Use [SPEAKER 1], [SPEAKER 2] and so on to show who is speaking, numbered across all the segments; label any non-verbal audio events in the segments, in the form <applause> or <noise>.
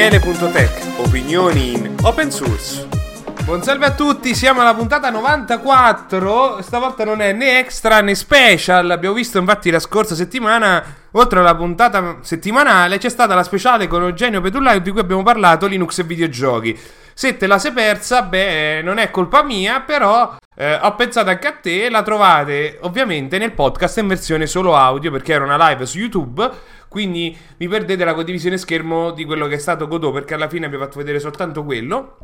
[SPEAKER 1] Daniele.tech, opinioni in open source. Buon salve a tutti, siamo alla puntata 94. Stavolta non è né extra né special. Abbiamo visto infatti la scorsa settimana, oltre alla puntata settimanale, c'è stata la speciale con Eugenio Petullaio di cui abbiamo parlato Linux e videogiochi. Se te la sei persa, beh, non è colpa mia, però eh, ho pensato anche a te. La trovate ovviamente nel podcast in versione solo audio perché era una live su YouTube. Quindi vi perdete la condivisione schermo di quello che è stato Godot perché alla fine abbiamo fatto vedere soltanto quello.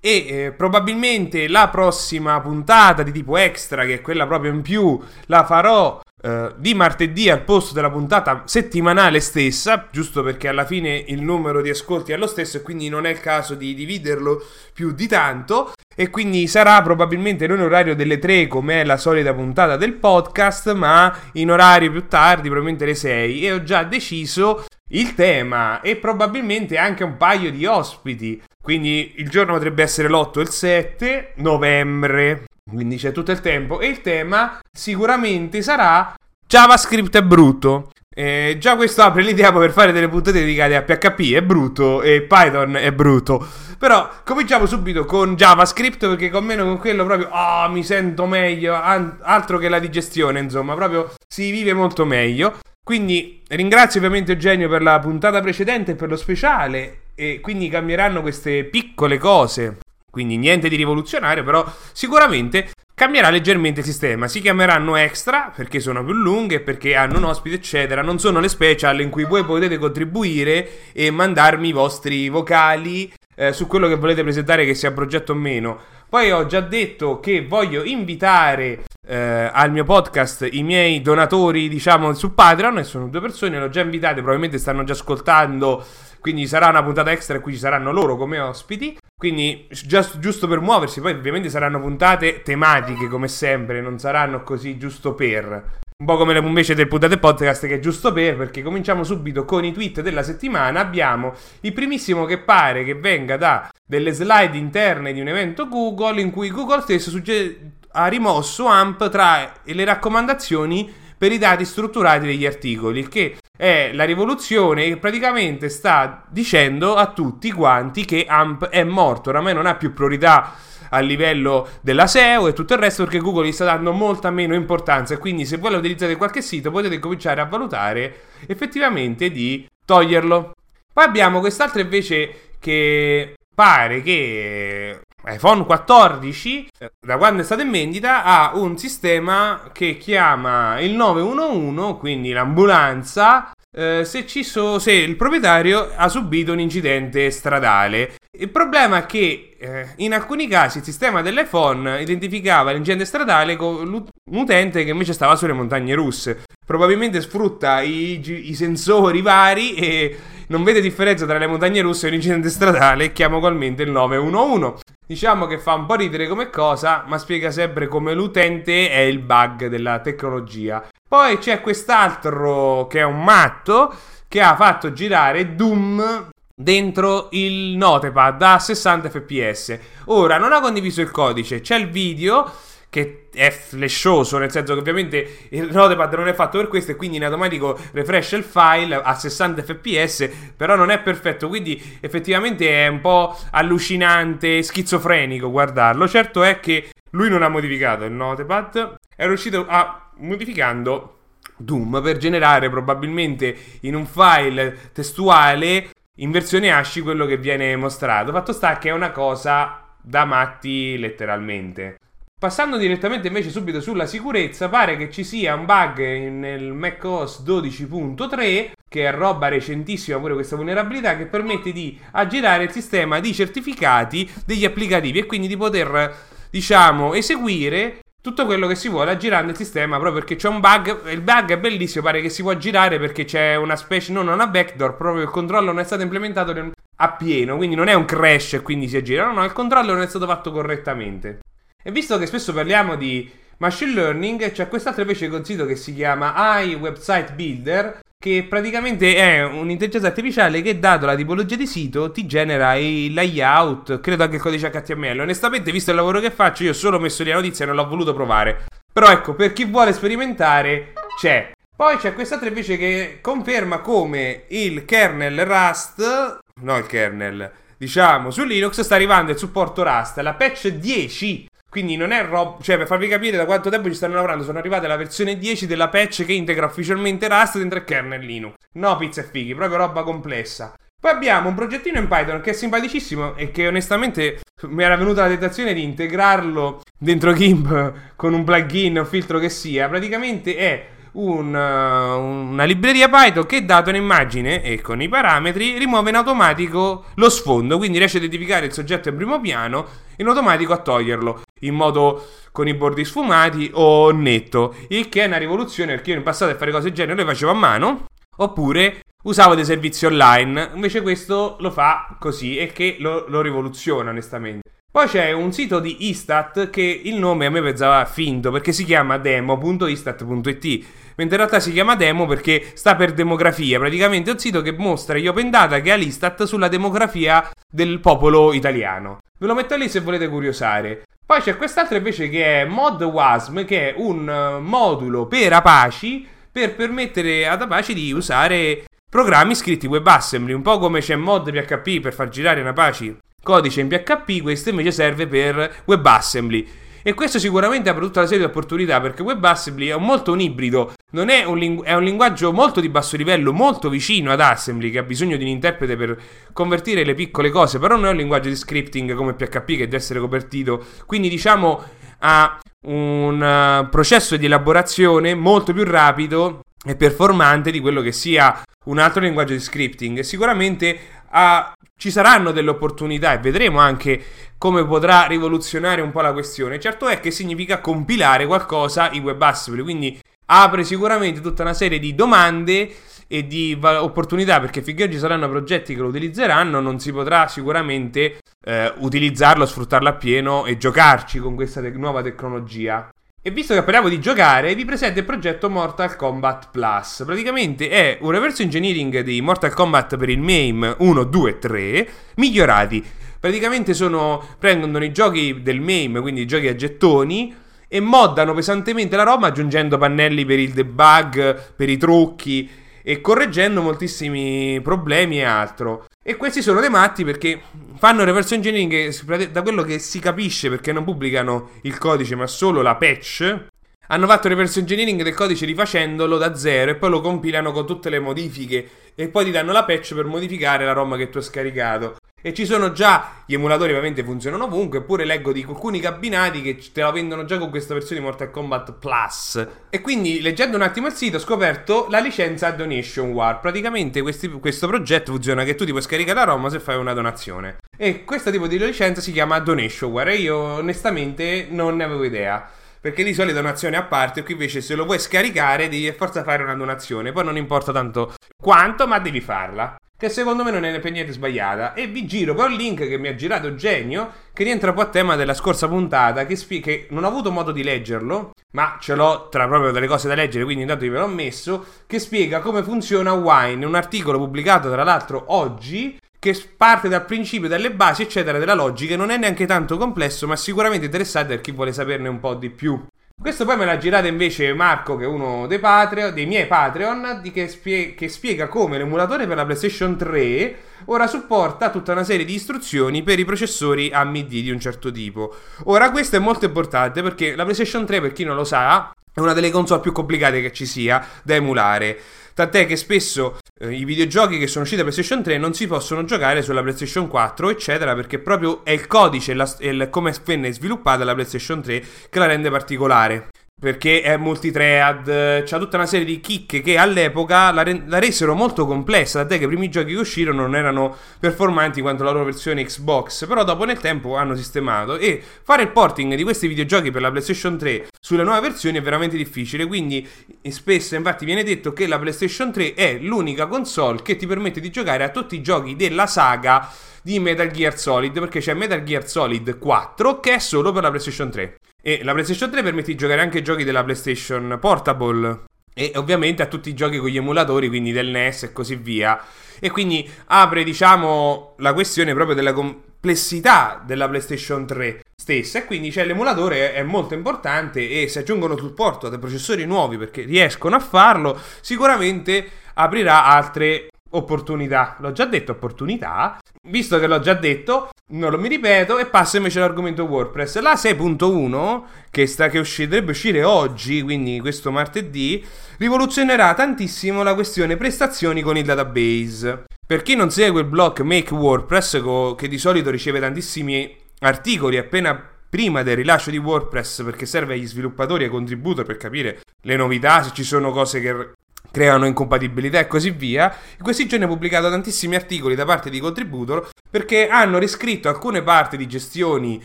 [SPEAKER 1] E eh, probabilmente la prossima puntata di tipo extra, che è quella proprio in più, la farò eh, di martedì al posto della puntata settimanale stessa, giusto perché alla fine il numero di ascolti è lo stesso e quindi non è il caso di dividerlo più di tanto. E quindi sarà probabilmente non in orario delle 3 come è la solita puntata del podcast, ma in orario più tardi, probabilmente le 6. E ho già deciso il tema e probabilmente anche un paio di ospiti. Quindi il giorno potrebbe essere l'8 e il 7 novembre. Quindi c'è tutto il tempo. E il tema sicuramente sarà JavaScript è brutto. Eh, già questo apre l'idea per fare delle puntate dedicate a PHP, è brutto, e Python è brutto. Però cominciamo subito con JavaScript perché con meno con quello proprio oh, mi sento meglio, an- altro che la digestione, insomma, proprio si vive molto meglio. Quindi ringrazio ovviamente Eugenio per la puntata precedente e per lo speciale e quindi cambieranno queste piccole cose. Quindi niente di rivoluzionario, però sicuramente cambierà leggermente il sistema. Si chiameranno extra perché sono più lunghe, perché hanno un ospite, eccetera. Non sono le special in cui voi potete contribuire e mandarmi i vostri vocali eh, su quello che volete presentare, che sia progetto o meno. Poi ho già detto che voglio invitare eh, al mio podcast i miei donatori, diciamo, su Patreon, e sono due persone, le ho già invitate, probabilmente stanno già ascoltando, quindi sarà una puntata extra in cui ci saranno loro come ospiti. Quindi, just, giusto per muoversi, poi ovviamente saranno puntate tematiche come sempre, non saranno così giusto per. Un po' come le invece del puntate podcast che è giusto per, perché cominciamo subito con i tweet della settimana. Abbiamo il primissimo che pare che venga da delle slide interne di un evento Google in cui Google stesso sugge- ha rimosso AMP tra le raccomandazioni per i dati strutturati degli articoli, il che è la rivoluzione che praticamente sta dicendo a tutti quanti che AMP è morto, oramai non ha più priorità a livello della SEO e tutto il resto perché Google gli sta dando molta meno importanza e quindi se voi lo utilizzate qualche sito potete cominciare a valutare effettivamente di toglierlo. Poi abbiamo quest'altro invece che pare che iPhone 14, da quando è stato in vendita, ha un sistema che chiama il 911, quindi l'ambulanza, eh, se, so, se, il proprietario ha subito un incidente stradale. Il problema è che eh, in alcuni casi il sistema dell'iPhone identificava l'incidente stradale con un utente che invece stava sulle montagne russe. Probabilmente sfrutta i, i sensori vari e non vede differenza tra le montagne russe e un incidente stradale e chiama ugualmente il 911. Diciamo che fa un po' ridere come cosa, ma spiega sempre come l'utente è il bug della tecnologia. Poi c'è quest'altro che è un matto che ha fatto girare Doom dentro il notepad a 60 fps. Ora non ha condiviso il codice, c'è il video che è flashoso, nel senso che ovviamente il notepad non è fatto per questo e quindi in automatico refresh il file a 60 fps, però non è perfetto, quindi effettivamente è un po' allucinante, schizofrenico guardarlo. Certo è che lui non ha modificato il notepad, è riuscito a modificando Doom per generare probabilmente in un file testuale in versione ASCII quello che viene mostrato. Fatto sta che è una cosa da matti letteralmente. Passando direttamente invece subito sulla sicurezza, pare che ci sia un bug nel macOS 12.3 che è roba recentissima pure questa vulnerabilità che permette di aggirare il sistema di certificati degli applicativi e quindi di poter diciamo eseguire tutto quello che si vuole aggirando il sistema proprio perché c'è un bug il bug è bellissimo pare che si può aggirare perché c'è una specie non una backdoor proprio il controllo non è stato implementato a pieno quindi non è un crash e quindi si aggira. No no il controllo non è stato fatto correttamente e visto che spesso parliamo di machine learning, c'è quest'altro invece consiglio che si chiama AI Website Builder, che praticamente è un'intelligenza artificiale che, dato la tipologia di sito, ti genera i layout, credo anche il codice HTML. Onestamente, visto il lavoro che faccio, io ho solo messo lì la notizia e non l'ho voluto provare. Però ecco, per chi vuole sperimentare, c'è. Poi c'è quest'altro invece che conferma come il kernel Rust no il kernel, diciamo su Linux sta arrivando il supporto Rust, la patch 10 quindi non è roba. Cioè, per farvi capire da quanto tempo ci stanno lavorando, sono arrivate alla versione 10 della patch che integra ufficialmente Rust dentro il kernel Linux. No, pizza e fighi, proprio roba complessa. Poi abbiamo un progettino in Python che è simpaticissimo e che onestamente mi era venuta la tentazione di integrarlo dentro GIMP con un plugin o filtro che sia. Praticamente è un, uh, una libreria Python che data un'immagine e con i parametri rimuove in automatico lo sfondo, quindi riesce a identificare il soggetto in primo piano e in automatico a toglierlo in modo con i bordi sfumati o netto, il che è una rivoluzione perché io in passato a fare cose del genere le facevo a mano oppure usavo dei servizi online, invece questo lo fa così e che lo, lo rivoluziona onestamente. Poi c'è un sito di Istat che il nome a me pensava finto perché si chiama demo.istat.it, mentre in realtà si chiama demo perché sta per demografia, praticamente è un sito che mostra gli open data che ha l'Istat sulla demografia del popolo italiano. Ve lo metto lì se volete curiosare. Poi c'è quest'altro invece che è ModWasm, che è un eh, modulo per Apache per permettere ad Apache di usare programmi scritti WebAssembly, un po' come c'è mod PHP per far girare in Apache codice in PHP, questo invece serve per WebAssembly. E questo sicuramente apre tutta una serie di opportunità perché WebAssembly è molto un ibrido, è un, lingu- è un, linguaggio molto di basso livello, molto vicino ad Assembly che ha bisogno di un interprete per convertire le piccole cose, però non è un linguaggio di scripting come PHP che deve essere convertito, quindi diciamo ha un uh, processo di elaborazione molto più rapido e performante di quello che sia un altro linguaggio di scripting. Sicuramente ha ci saranno delle opportunità e vedremo anche come potrà rivoluzionare un po' la questione. Certo è che significa compilare qualcosa in WebAssembly, quindi apre sicuramente tutta una serie di domande e di opportunità perché finché oggi saranno progetti che lo utilizzeranno non si potrà sicuramente eh, utilizzarlo, sfruttarlo appieno e giocarci con questa te- nuova tecnologia. E visto che parliamo di giocare, vi presento il progetto Mortal Kombat Plus. Praticamente è un reverse engineering di Mortal Kombat per il MAME 1, 2 e 3 migliorati. Praticamente sono, prendono i giochi del MAME, quindi i giochi a gettoni, e moddano pesantemente la roba aggiungendo pannelli per il debug, per i trucchi e correggendo moltissimi problemi e altro. E questi sono dei matti perché fanno reverse engineering da quello che si capisce perché non pubblicano il codice ma solo la patch. Hanno fatto reverse engineering del codice rifacendolo da zero e poi lo compilano con tutte le modifiche e poi ti danno la patch per modificare la ROM che tu hai scaricato. E ci sono già, gli emulatori ovviamente funzionano ovunque, eppure leggo di alcuni cabinati che te la vendono già con questa versione di Mortal Kombat Plus. E quindi, leggendo un attimo il sito, ho scoperto la licenza Donation War. Praticamente questi, questo progetto funziona che tu ti puoi scaricare la ROM se fai una donazione. E questo tipo di licenza si chiama Donation War e io onestamente non ne avevo idea. Perché di solito donazione a parte, qui invece se lo vuoi scaricare devi forza fare una donazione. Poi non importa tanto quanto, ma devi farla che secondo me non è per niente sbagliata. E vi giro poi un link che mi ha girato Genio, che rientra un po' a tema della scorsa puntata, che, spie- che non ho avuto modo di leggerlo, ma ce l'ho tra proprio delle cose da leggere, quindi intanto ve l'ho messo, che spiega come funziona Wine, un articolo pubblicato tra l'altro oggi, che parte dal principio, dalle basi, eccetera, della logica, non è neanche tanto complesso, ma sicuramente interessante per chi vuole saperne un po' di più. Questo poi me l'ha girato invece Marco, che è uno dei, Patreon, dei miei Patreon, che, spie- che, spiega come l'emulatore per la PlayStation 3 ora supporta tutta una serie di istruzioni per i processori AMD di un certo tipo. Ora, questo è molto importante perché la PlayStation 3, per chi non lo sa, è una delle console più complicate che ci sia da emulare. Tant'è che spesso i videogiochi che sono usciti da PlayStation 3 non si possono giocare sulla PlayStation 4, eccetera, perché proprio è il codice e come venne sviluppata la PlayStation 3 che la rende particolare perché è multithread, c'ha tutta una serie di chicche che all'epoca la, re- la resero molto complessa, tant'è che i primi giochi che uscirono non erano performanti quanto la loro versione Xbox, però dopo nel tempo hanno sistemato e fare il porting di questi videogiochi per la PlayStation 3 sulle nuove versioni è veramente difficile, quindi spesso infatti viene detto che la PlayStation 3 è l'unica console che ti permette di giocare a tutti i giochi della saga di Metal Gear Solid, perché c'è Metal Gear Solid 4 che è solo per la PlayStation 3. E la PlayStation 3 permette di giocare anche giochi della PlayStation Portable. E ovviamente a tutti i giochi con gli emulatori, quindi del NES e così via. E quindi apre, diciamo, la questione proprio della complessità della PlayStation 3 stessa. E quindi cioè, l'emulatore è molto importante e se aggiungono supporto a dei processori nuovi perché riescono a farlo, sicuramente aprirà altre opportunità. L'ho già detto opportunità. Visto che l'ho già detto, non lo mi ripeto e passo invece all'argomento WordPress. La 6.1, che, sta, che usci, dovrebbe uscire oggi, quindi questo martedì, rivoluzionerà tantissimo la questione prestazioni con il database. Per chi non segue il blog Make WordPress, che di solito riceve tantissimi articoli appena prima del rilascio di WordPress perché serve agli sviluppatori e ai contributor per capire le novità, se ci sono cose che creano incompatibilità e così via. In questi giorni ho pubblicato tantissimi articoli da parte di contributor perché hanno riscritto alcune parti di gestioni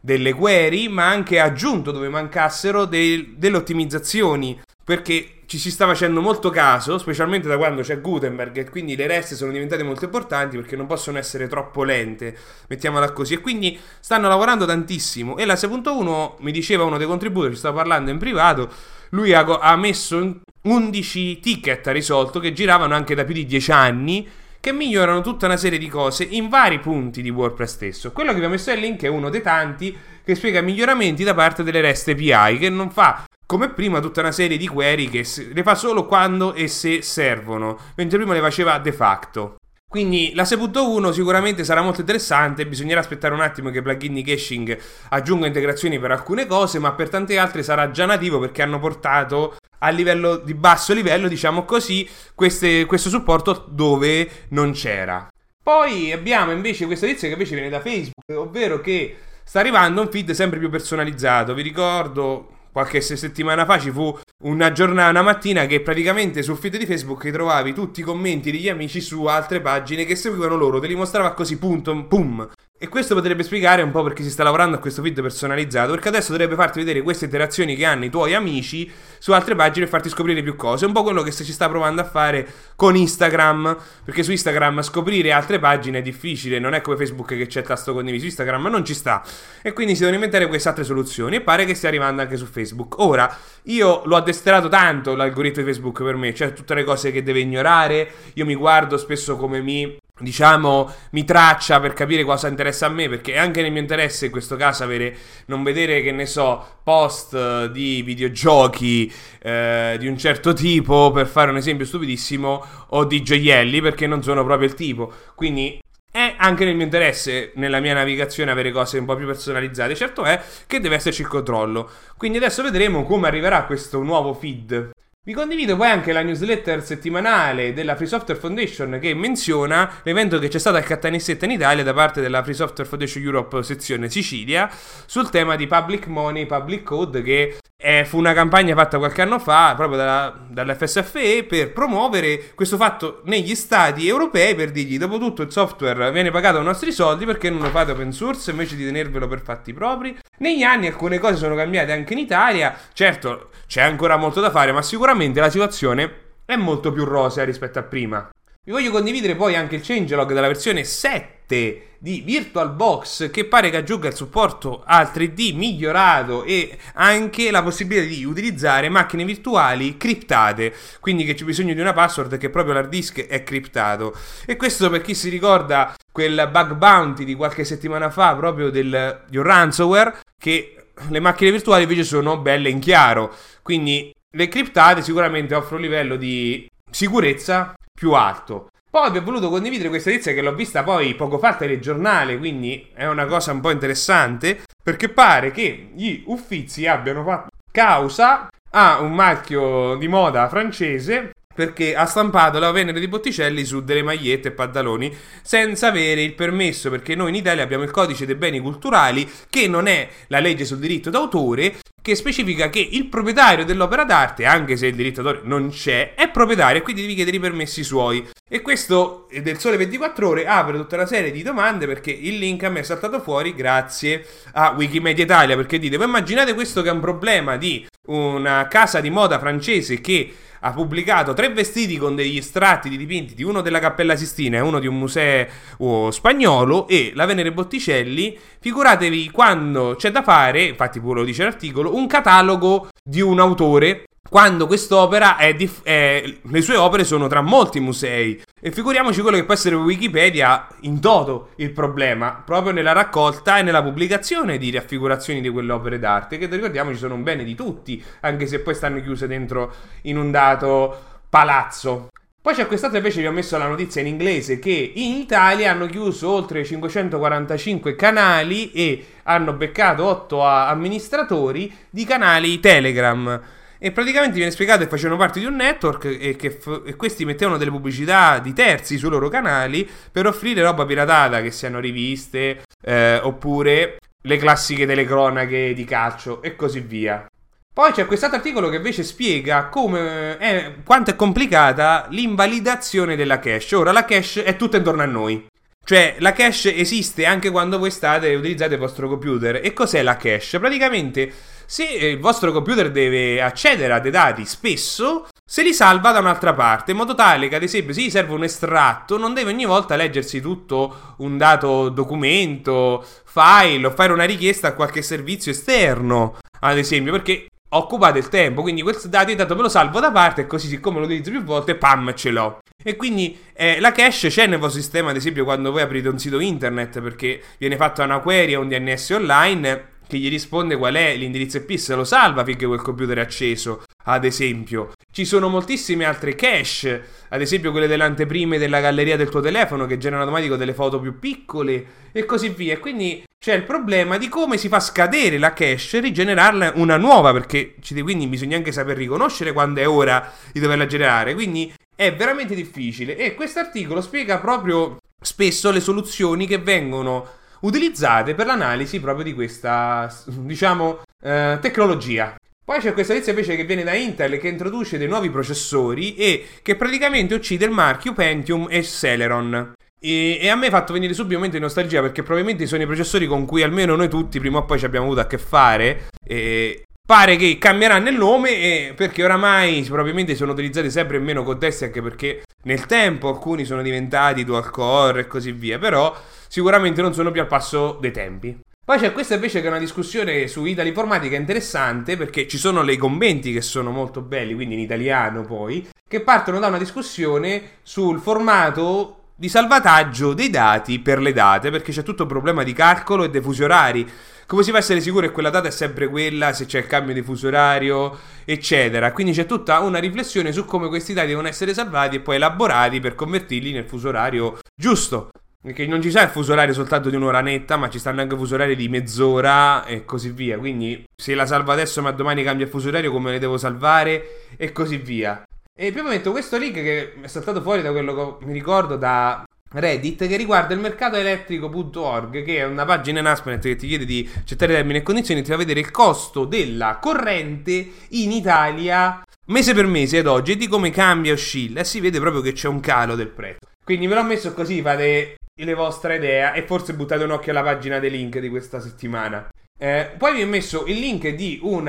[SPEAKER 1] delle query, ma anche aggiunto dove mancassero dei, delle ottimizzazioni perché ci si sta facendo molto caso, specialmente da quando c'è Gutenberg e quindi le reste sono diventate molto importanti perché non possono essere troppo lente, mettiamola così, e quindi stanno lavorando tantissimo. E la 6.1 mi diceva uno dei contributori, ci stavo parlando in privato, lui ha, ha messo 11 ticket a risolto che giravano anche da più di 10 anni che migliorano tutta una serie di cose in vari punti di WordPress stesso. Quello che vi ho messo nel link è uno dei tanti che spiega miglioramenti da parte delle REST API, che non fa come prima tutta una serie di query che le fa solo quando e se servono, mentre prima le faceva de facto. Quindi la 6.1 sicuramente sarà molto interessante, bisognerà aspettare un attimo che plugin di caching aggiunga integrazioni per alcune cose, ma per tante altre sarà già nativo perché hanno portato a livello di basso livello, diciamo così, queste, questo supporto dove non c'era. Poi abbiamo invece questa notizia che invece viene da Facebook, ovvero che sta arrivando un feed sempre più personalizzato. Vi ricordo qualche settimana fa ci fu una giornata, una mattina che praticamente sul feed di Facebook trovavi tutti i commenti degli amici su altre pagine che seguivano loro, te li mostrava così, punto, pum. E questo potrebbe spiegare un po' perché si sta lavorando a questo feed personalizzato, perché adesso dovrebbe farti vedere queste interazioni che hanno i tuoi amici su altre pagine e farti scoprire più cose. È un po' quello che si sta provando a fare con Instagram, perché su Instagram scoprire altre pagine è difficile, non è come Facebook che c'è il tasto condiviso, Instagram non ci sta. E quindi si devono inventare queste altre soluzioni e pare che stia arrivando anche su Facebook. Ora, io l'ho addestrato tanto l'algoritmo di Facebook per me, cioè tutte le cose che deve ignorare, io mi guardo spesso come mi diciamo, mi traccia per capire cosa interessa a me, perché è anche nel mio interesse in questo caso avere, non vedere, che ne so, post eh, di videogiochi eh, di un certo tipo, per fare un esempio stupidissimo, o di gioielli, perché non sono proprio il tipo. Quindi è anche nel mio interesse, nella mia navigazione, avere cose un po' più personalizzate. Certo è che deve esserci il controllo. Quindi adesso vedremo come arriverà questo nuovo feed vi condivido poi anche la newsletter settimanale della Free Software Foundation che menziona l'evento che c'è stato a Catanissetta in Italia da parte della Free Software Foundation Europe sezione Sicilia sul tema di public money, public code che è, fu una campagna fatta qualche anno fa proprio dalla, dall'FSFE per promuovere questo fatto negli stati europei per dirgli dopo tutto il software viene pagato ai nostri soldi perché non lo fate open source invece di tenervelo per fatti propri. Negli anni alcune cose sono cambiate anche in Italia, certo c'è ancora molto da fare ma sicuramente la situazione è molto più rosea rispetto a prima. Vi voglio condividere poi anche il changelog della versione 7 di VirtualBox che pare che aggiunga il supporto al 3D migliorato e anche la possibilità di utilizzare macchine virtuali criptate, quindi che c'è bisogno di una password che proprio l'hard disk è criptato. E questo per chi si ricorda quel bug bounty di qualche settimana fa proprio del, di un ransomware che le macchine virtuali invece sono belle in chiaro, quindi le criptate sicuramente offrono un livello di sicurezza più alto. Poi vi ho voluto condividere questa notizia che l'ho vista poi poco fa al telegiornale, quindi è una cosa un po' interessante, perché pare che gli Uffizi abbiano fatto causa a un marchio di moda francese perché ha stampato la Venere di Botticelli su delle magliette e pantaloni senza avere il permesso, perché noi in Italia abbiamo il codice dei beni culturali che non è la legge sul diritto d'autore, che specifica che il proprietario dell'opera d'arte, anche se il diritto d'autore non c'è, è proprietario e quindi devi chiedere i permessi suoi. E questo del Sole 24 Ore apre tutta una serie di domande perché il link a me è saltato fuori grazie a Wikimedia Italia, perché dite, ma immaginate questo che è un problema di una casa di moda francese che ha pubblicato tre vestiti con degli estratti di dipinti di uno della Cappella Sistina e uno di un museo spagnolo e la Venere Botticelli. Figuratevi quando c'è da fare, infatti lo dice l'articolo, un catalogo di un autore quando quest'opera è, dif- è, le sue opere sono tra molti musei e figuriamoci quello che può essere Wikipedia in toto il problema proprio nella raccolta e nella pubblicazione di raffigurazioni di quelle opere d'arte che ricordiamoci sono un bene di tutti anche se poi stanno chiuse dentro in un dato palazzo Poi c'è quest'altro invece vi ho messo la notizia in inglese che in Italia hanno chiuso oltre 545 canali e hanno beccato 8 amministratori di canali Telegram. E praticamente viene spiegato che facevano parte di un network e che f- e questi mettevano delle pubblicità di terzi sui loro canali per offrire roba piratata, che siano riviste eh, oppure le classiche telecronache di calcio e così via. Poi c'è quest'altro articolo che invece spiega come è, quanto è complicata l'invalidazione della cache. Ora la cache è tutta intorno a noi. Cioè la cache esiste anche quando voi state utilizzate il vostro computer. E cos'è la cache? Praticamente se il vostro computer deve accedere a dei dati spesso, se li salva da un'altra parte, in modo tale che ad esempio se gli serve un estratto non deve ogni volta leggersi tutto un dato documento, file o fare una richiesta a qualche servizio esterno, ad esempio, perché occupate il tempo, quindi quel dato intanto me lo salvo da parte e così siccome lo utilizzo più volte, pam, ce l'ho. E quindi eh, la cache c'è nel vostro sistema, ad esempio quando voi aprite un sito internet perché viene fatta una query o un DNS online che gli risponde qual è l'indirizzo IP se lo salva finché quel computer è acceso, ad esempio. Ci sono moltissime altre cache, ad esempio quelle delle anteprime della galleria del tuo telefono che generano automatico delle foto più piccole e così via. Quindi c'è il problema di come si fa scadere la cache e rigenerarla una nuova, perché quindi bisogna anche saper riconoscere quando è ora di doverla generare. Quindi è veramente difficile e questo articolo spiega proprio spesso le soluzioni che vengono utilizzate per l'analisi proprio di questa, diciamo, eh, tecnologia. Poi c'è questa notizia invece che viene da Intel che introduce dei nuovi processori e che praticamente uccide il marchio Pentium e Celeron. E, e, a me ha fatto venire subito un momento di nostalgia perché probabilmente sono i processori con cui almeno noi tutti prima o poi ci abbiamo avuto a che fare. E pare che cambieranno il nome e perché oramai probabilmente sono utilizzati sempre in meno contesti anche perché nel tempo alcuni sono diventati dual core e così via. Però sicuramente non sono più al passo dei tempi. Poi c'è questa invece che è una discussione su Italia Informatica interessante perché ci sono dei commenti che sono molto belli, quindi in italiano poi, che partono da una discussione sul formato di salvataggio dei dati per le date, perché c'è tutto un problema di calcolo e dei fusi orari. Come si fa a essere sicuro che quella data è sempre quella, se c'è il cambio di fuso orario, eccetera. Quindi c'è tutta una riflessione su come questi dati devono essere salvati e poi elaborati per convertirli nel fuso orario giusto. Perché non ci sta il fuso orario soltanto di un'ora netta, ma ci stanno anche fuso orari di mezz'ora e così via. Quindi se la salvo adesso, ma domani cambia il fuso orario, come le devo salvare e così via. E poi metto questo link che è saltato fuori da quello che mi ricordo da Reddit che riguarda il mercato elettrico.org che è una pagina in Aspenet che ti chiede di accettare termini e condizioni e ti fa vedere il costo della corrente in Italia mese per mese ad oggi e di come cambia oscilla e si vede proprio che c'è un calo del prezzo. Quindi me l'ho messo così, fate le vostre idee e forse buttate un occhio alla pagina dei link di questa settimana. Eh, poi vi ho messo il link di un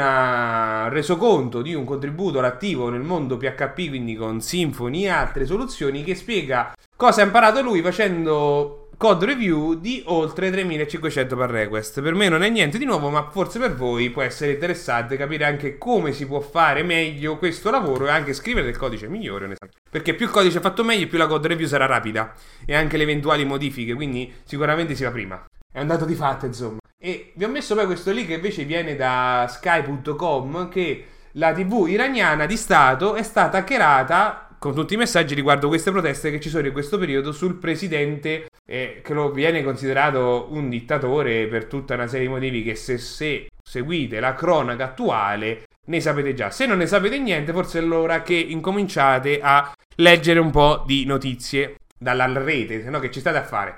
[SPEAKER 1] resoconto di un contributor attivo nel mondo PHP, quindi con Symfony e altre soluzioni, che spiega cosa ha imparato lui facendo code review di oltre 3500 per request. Per me non è niente di nuovo, ma forse per voi può essere interessante capire anche come si può fare meglio questo lavoro e anche scrivere del codice migliore. Perché più il codice è fatto meglio, più la code review sarà rapida e anche le eventuali modifiche, quindi sicuramente si va prima. È un dato di fatto, insomma. E vi ho messo poi questo link che invece viene da sky.com che la TV iraniana di Stato è stata hackerata con tutti i messaggi riguardo queste proteste che ci sono in questo periodo sul presidente eh, che lo viene considerato un dittatore per tutta una serie di motivi che se, se seguite la cronaca attuale ne sapete già. Se non ne sapete niente, forse è l'ora che incominciate a leggere un po' di notizie dalla rete, se no che ci state a fare.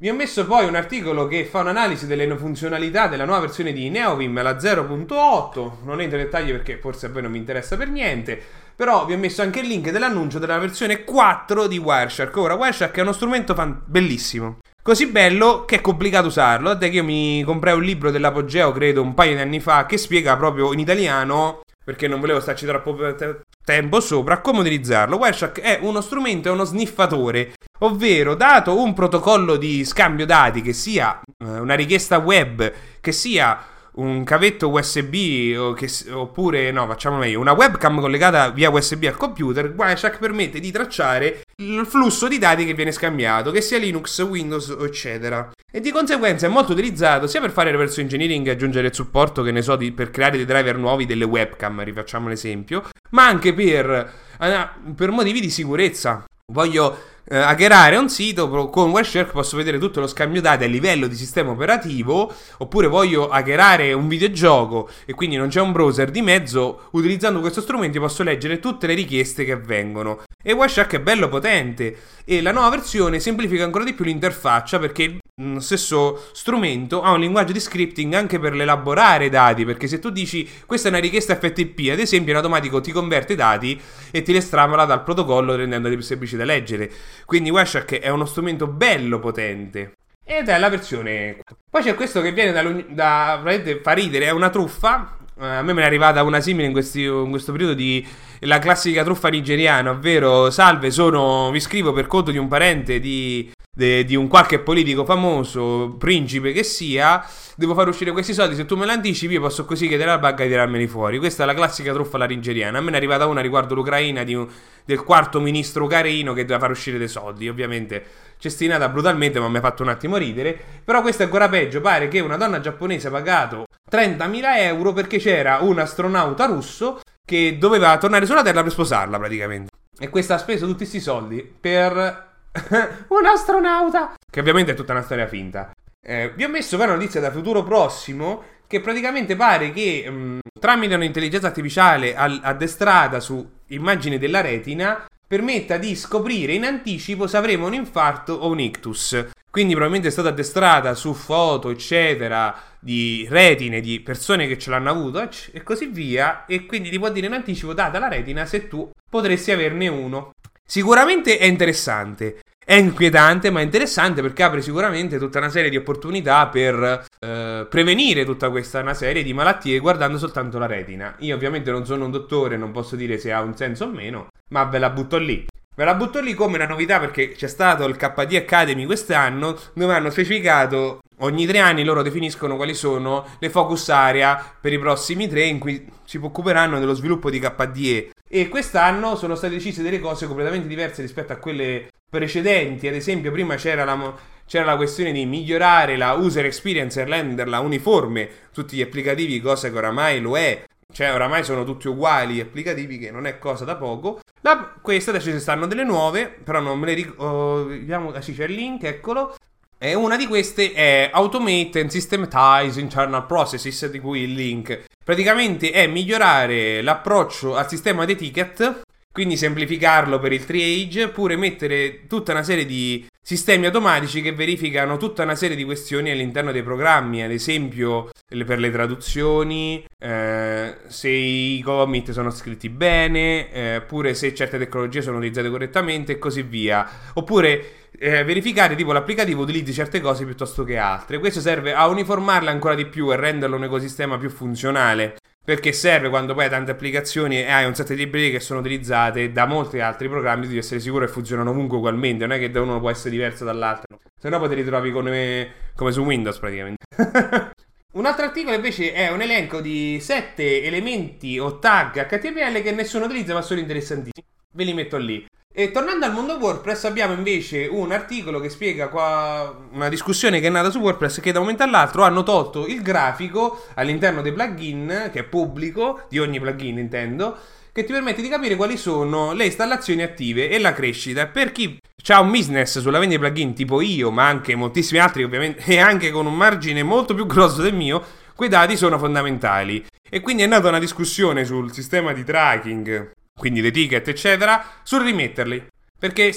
[SPEAKER 1] Vi ho messo poi un articolo che fa un'analisi delle funzionalità della nuova versione di Neovim, la 0.8. Non entro in dettagli perché forse a voi non vi interessa per niente. Però vi ho messo anche il link dell'annuncio della versione 4 di Wireshark. Ora, Wireshark è uno strumento fan- bellissimo. Così bello che è complicato usarlo. Tant'è che io mi comprai un libro dell'Apogeo, credo, un paio di anni fa, che spiega proprio in italiano, perché non volevo starci troppo tempo sopra, come utilizzarlo. Wireshark è uno strumento, è uno sniffatore. Ovvero, dato un protocollo di scambio dati, che sia eh, una richiesta web, che sia un cavetto USB che, oppure no, facciamo meglio, una webcam collegata via USB al computer, Wireshark permette di tracciare il flusso di dati che viene scambiato, che sia Linux, Windows eccetera. E di conseguenza è molto utilizzato sia per fare reverse engineering e aggiungere il supporto, che ne so, di, per creare dei driver nuovi delle webcam, rifacciamo l'esempio, ma anche per, eh, per motivi di sicurezza. Voglio eh, hackerare un sito con Wireshark posso vedere tutto lo scambio dati a livello di sistema operativo oppure voglio hackerare un videogioco e quindi non c'è un browser di mezzo utilizzando questo strumento posso leggere tutte le richieste che avvengono e Wireshark è bello potente e la nuova versione semplifica ancora di più l'interfaccia perché lo stesso strumento ha un linguaggio di scripting anche per l'elaborare dati perché se tu dici questa è una richiesta FTP ad esempio in automatico ti converte i dati e ti li estrapola dal protocollo rendendoli più semplici da leggere quindi Wireshark è uno strumento bello potente. Ed è la versione. Poi c'è questo che viene da, da fa ridere, è una truffa. Uh, a me me ne è arrivata una simile in, questi, in, questo periodo di la classica truffa nigeriana, ovvero salve, sono, vi scrivo per conto di un parente di de, di un qualche politico famoso, principe che sia, devo far uscire questi soldi, se tu me l'anticipi io posso così chiedere alla banca di tirarmeli fuori. Questa è la classica truffa laringeriana. A me ne è arrivata una riguardo l'Ucraina un, del quarto ministro ucraino che doveva far uscire dei soldi, ovviamente cestinata brutalmente, ma mi ha fatto un attimo ridere. Però questo è ancora peggio, pare che una donna giapponese ha pagato 30.000 euro perché c'era un astronauta russo che doveva tornare sulla Terra per sposarla praticamente. E questa ha speso tutti questi soldi per <laughs> un astronauta! Che ovviamente è tutta una storia finta. Eh, vi ho messo però una notizia da futuro prossimo che praticamente pare che mh, mm, tramite un'intelligenza artificiale addestrata su immagini della retina permetta di scoprire in anticipo se avremo un infarto o un ictus. Quindi probabilmente è stata addestrata su foto, eccetera, di retine di persone che ce l'hanno avuto e così via. E quindi ti può dire in anticipo, data la retina, se tu potresti averne uno. Sicuramente è interessante. È inquietante, ma interessante perché apre sicuramente tutta una serie di opportunità per eh, prevenire tutta questa una serie di malattie guardando soltanto la retina. Io ovviamente non sono un dottore, non posso dire se ha un senso o meno, ma ve la butto lì. Ve la butto lì come una novità perché c'è stato il KD Academy quest'anno dove hanno specificato ogni tre anni loro definiscono quali sono le focus area per i prossimi tre in cui si occuperanno dello sviluppo di KDE e quest'anno sono state decise delle cose completamente diverse rispetto a quelle precedenti ad esempio prima c'era la, c'era la questione di migliorare la user experience e renderla uniforme tutti gli applicativi cosa che oramai lo è cioè oramai sono tutti uguali gli applicativi che non è cosa da poco la, queste adesso ci stanno delle nuove, però non me le ricordo. Oh, vediamo, ah, sì, c'è il link, eccolo. E una di queste è Automate and Systematize Internal Processes, di cui il link. Praticamente è migliorare l'approccio al sistema dei ticket, quindi semplificarlo per il triage, pure mettere tutta una serie di sistemi automatici che verificano tutta una serie di questioni all'interno dei programmi, ad esempio per le traduzioni, eh, se i commit sono scritti bene, eh, pure se certe tecnologie sono utilizzate correttamente e così via. Oppure eh, verificare tipo l'applicativo utilizzi certe cose piuttosto che altre. Questo serve a uniformarle ancora di più e renderlo un ecosistema più funzionale. Perché serve quando poi hai tante applicazioni e hai un set di librerie che sono utilizzate da molti altri programmi, devi essere sicuro che funzionano ovunque ugualmente. Non è che da uno può essere diverso dall'altro. Se no poi ti ritrovi come, come su Windows praticamente. <laughs> un altro articolo invece è un elenco di 7 elementi o tag HTML che nessuno utilizza ma sono interessantissimi. Ve li metto lì. E tornando al mondo WordPress abbiamo invece un articolo che spiega una discussione che è nata su WordPress che da un momento all'altro hanno tolto il grafico all'interno dei plugin, che è pubblico, di ogni plugin intendo, che ti permette di capire quali sono le installazioni attive e la crescita. Per chi ha un business sulla vendita di plugin tipo io, ma anche moltissimi altri ovviamente, e anche con un margine molto più grosso del mio, quei dati sono fondamentali. E quindi è nata una discussione sul sistema di tracking quindi le ticket, eccetera, sul rimetterli. Perché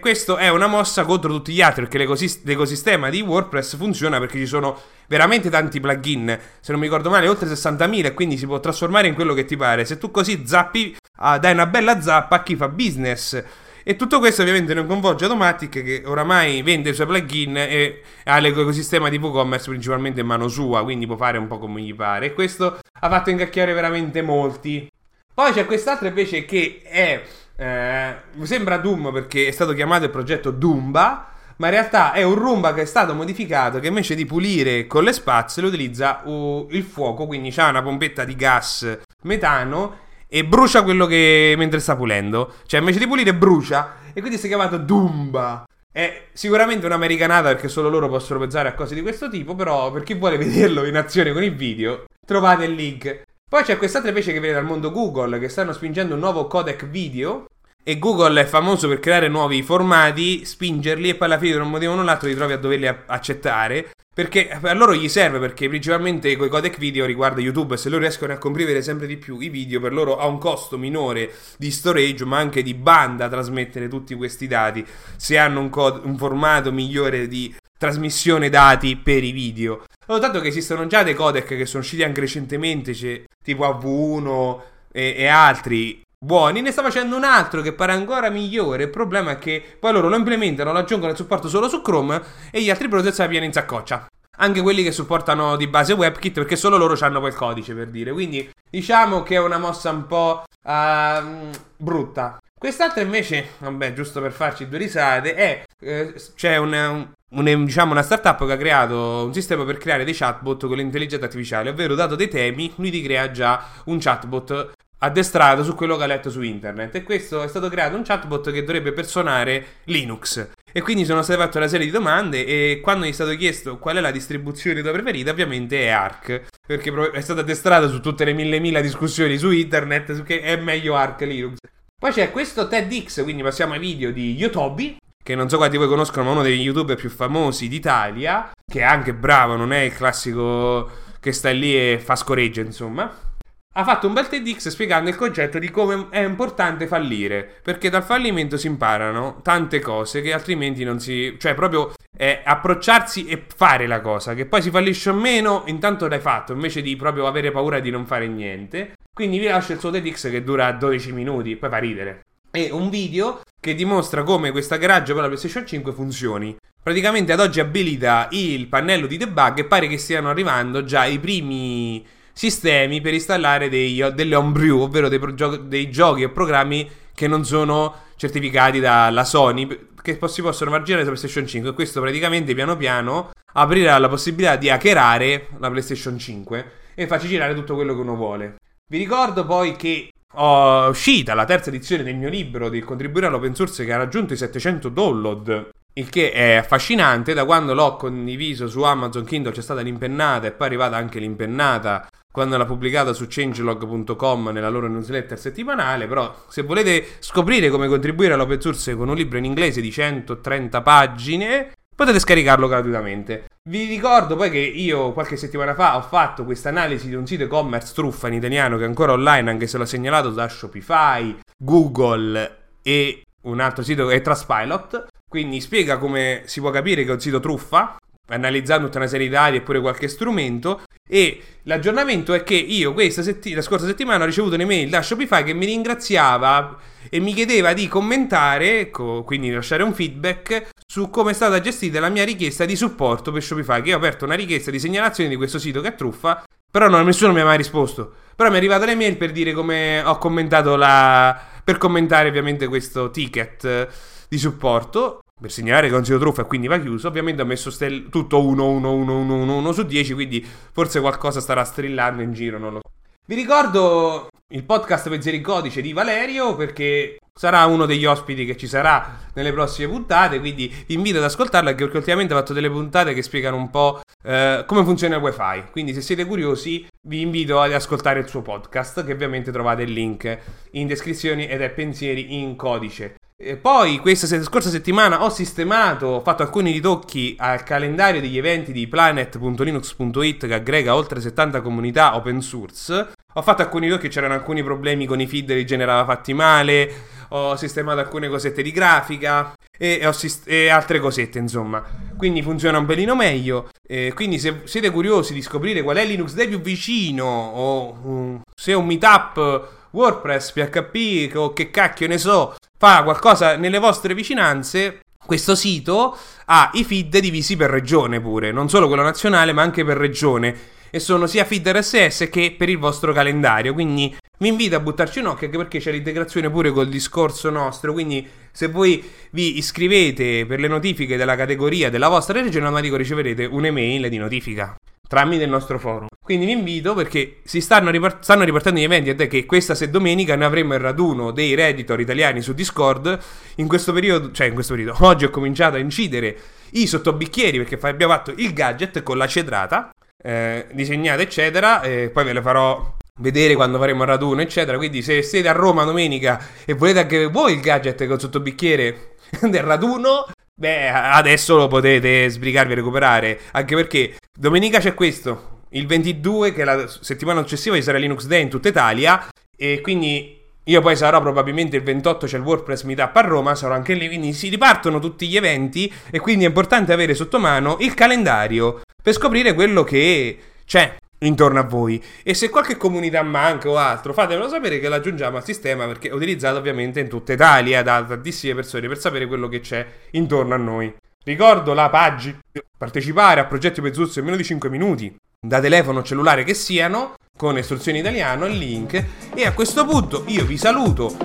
[SPEAKER 1] questo è una mossa contro tutti gli altri, perché l'ecosistema di WordPress funziona perché ci sono veramente tanti plugin, se non mi ricordo male, oltre 60.000 e quindi si può trasformare in quello che ti pare. Se tu così zappi, ah, dai una bella zappa a chi fa business. E tutto questo ovviamente non coinvolge Automatic che oramai vende i suoi plugin e ha l'ecosistema di WooCommerce principalmente in mano sua, quindi può fare un po' come gli pare. E questo ha fatto incacchiare veramente molti. Poi c'è quest'altro invece che è. Eh, sembra Doom perché è stato chiamato il progetto Doomba. Ma in realtà è un Roomba che è stato modificato che invece di pulire con le spazzole utilizza uh, il fuoco, quindi ha una pompetta di gas metano e brucia quello che mentre sta pulendo. Cioè invece di pulire brucia e quindi si è chiamato Doomba. È sicuramente un'americanata perché solo loro possono pensare a cose di questo tipo, però per chi vuole vederlo in azione con il video trovate il link. Poi c'è quest'altra invece che viene dal mondo Google, che stanno spingendo un nuovo codec video. E Google è famoso per creare nuovi formati, spingerli e poi alla fine per un motivo o un altro ti trovi a doverli accettare. Perché a loro gli serve perché principalmente con i codec video riguarda YouTube, se loro riescono a comprimere sempre di più i video, per loro ha un costo minore di storage, ma anche di banda trasmettere tutti questi dati, se hanno un, cod- un formato migliore di trasmissione dati per i video. Ho notato che esistono già dei codec che sono usciti anche recentemente, cioè, tipo AV1 e, e altri, buoni, ne sta facendo un altro che pare ancora migliore. Il problema è che poi loro lo implementano, lo aggiungono il supporto solo su Chrome e gli altri browser se la pieno in saccoccia. Anche quelli che supportano di base WebKit perché solo loro hanno quel codice per dire. Quindi diciamo che è una mossa un po' uh, brutta. Quest'altra invece, vabbè, giusto per farci due risate, è eh, c'è un, diciamo una startup che ha creato un sistema per creare dei chatbot con l'intelligenza artificiale, ovvero dato dei temi, lui ti crea già un chatbot addestrato su quello che ha letto su internet. E questo è stato creato un chatbot che dovrebbe personare Linux. E quindi sono state fatte una serie di domande e quando gli è stato chiesto qual è la distribuzione tua preferita, ovviamente è Arc. Perché è stato addestrato su tutte le mille mila discussioni su internet che è meglio Arc Linux. Poi c'è questo TEDx, quindi passiamo ai video di Yotobi, che non so quanti voi conoscono, ma uno dei youtuber più famosi d'Italia, che è anche bravo, non è il classico che sta lì e fa scoreggia, insomma ha fatto un bel TEDx spiegando il concetto di come è importante fallire, perché dal fallimento si imparano tante cose che altrimenti non si... cioè proprio è approcciarsi e fare la cosa, che poi si fallisce o meno, intanto l'hai fatto, invece di proprio avere paura di non fare niente. Quindi vi lascio il suo TEDx che dura 12 minuti, poi fa ridere. E un video che dimostra come questa garage per la PlayStation 5 funzioni. Praticamente ad oggi abilita il pannello di debug e pare che stiano arrivando già i primi sistemi per installare dei, delle homebrew, ovvero dei, pro, dei giochi o programmi che non sono certificati dalla Sony, che si possono marginare su PlayStation 5. E questo praticamente piano piano aprirà la possibilità di hackerare la PlayStation 5 e farci girare tutto quello che uno vuole. Vi ricordo poi che ho uscita la terza edizione del mio libro del contribuire all'open source che ha raggiunto i 700 download il che è affascinante, da quando l'ho condiviso su Amazon Kindle c'è stata l'impennata e poi è arrivata anche l'impennata quando l'ha pubblicata su changelog.com nella loro newsletter settimanale, però se volete scoprire come contribuire all'open source con un libro in inglese di 130 pagine, potete scaricarlo gratuitamente. Vi ricordo poi che io qualche settimana fa ho fatto questa analisi di un sito e-commerce truffa in italiano che è ancora online, anche se l'ho segnalato da Shopify, Google e un altro sito che è Traspilot. Quindi spiega come si può capire che è un sito truffa, analizzando tutta una serie di dati e pure qualche strumento. E l'aggiornamento è che io setti- la scorsa settimana ho ricevuto un'email da Shopify che mi ringraziava e mi chiedeva di commentare, ecco, quindi lasciare un feedback su come è stata gestita la mia richiesta di supporto per Shopify. Che ho aperto una richiesta di segnalazione di questo sito che è truffa, però non, nessuno mi ha mai risposto. Però mi è arrivata l'email per dire come ho commentato la... per commentare ovviamente questo ticket di supporto per segnalare che è un sito truffa e quindi va chiuso. Ovviamente ho messo stel- tutto 1, 1, 1, 1, 1, 1 su 10, quindi forse qualcosa starà strillando in giro, non lo so. Vi ricordo il podcast Pensieri in Codice di Valerio perché sarà uno degli ospiti che ci sarà nelle prossime puntate, quindi vi invito ad ascoltarlo perché ultimamente ho fatto delle puntate che spiegano un po' eh, come funziona il wifi. Quindi se siete curiosi vi invito ad ascoltare il suo podcast che ovviamente trovate il link in descrizione ed è Pensieri in Codice. E poi questa scorsa settimana ho sistemato, ho fatto alcuni ritocchi al calendario degli eventi di planet.linux.it che aggrega oltre 70 comunità open source. Ho fatto alcuni ritocchi, c'erano alcuni problemi con i feed li generava fatti male, ho sistemato alcune cosette di grafica e, sist- e altre cosette, insomma. Quindi funziona un pelino meglio. Eh, quindi se siete curiosi di scoprire qual è Linux Day più vicino o um, se un meetup WordPress, PHP o che cacchio ne so, fa qualcosa nelle vostre vicinanze, questo sito ha i feed divisi per regione pure, non solo quello nazionale ma anche per regione. E sono sia feed RSS che per il vostro calendario, quindi vi invito a buttarci un occhio anche perché c'è l'integrazione pure col discorso nostro, quindi se voi vi iscrivete per le notifiche della categoria della vostra regione, automatico riceverete un'email di notifica tramite il nostro forum. Quindi vi invito perché si stanno, ripart- stanno riportando gli eventi ed è che questa se domenica noi avremo il raduno dei redditor italiani su Discord. In questo periodo, cioè in questo periodo, <laughs> oggi ho cominciato a incidere i sottobicchieri perché abbiamo fatto il gadget con la cedrata. Eh, disegnata eccetera e poi ve le farò vedere quando faremo il raduno, eccetera. Quindi, se siete a Roma domenica e volete anche voi il gadget con sottobicchiere <laughs> del raduno, beh, adesso lo potete sbrigarvi a recuperare. Anche perché domenica c'è questo. Il 22, che è la settimana successiva, ci sarà Linux Day in tutta Italia. E quindi io poi sarò probabilmente il 28, c'è il WordPress Meetup a Roma, sarò anche lì, quindi si ripartono tutti gli eventi e quindi è importante avere sotto mano il calendario per scoprire quello che c'è intorno a voi. E se qualche comunità manca o altro, fatemelo sapere che l'aggiungiamo al sistema perché è utilizzato ovviamente in tutta Italia da tantissime persone per sapere quello che c'è intorno a noi. Ricordo la pagina partecipare a progetti source in meno di 5 minuti da telefono o cellulare che siano con istruzioni italiano il link e a questo punto io vi saluto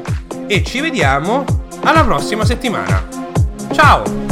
[SPEAKER 1] e ci vediamo alla prossima settimana. Ciao!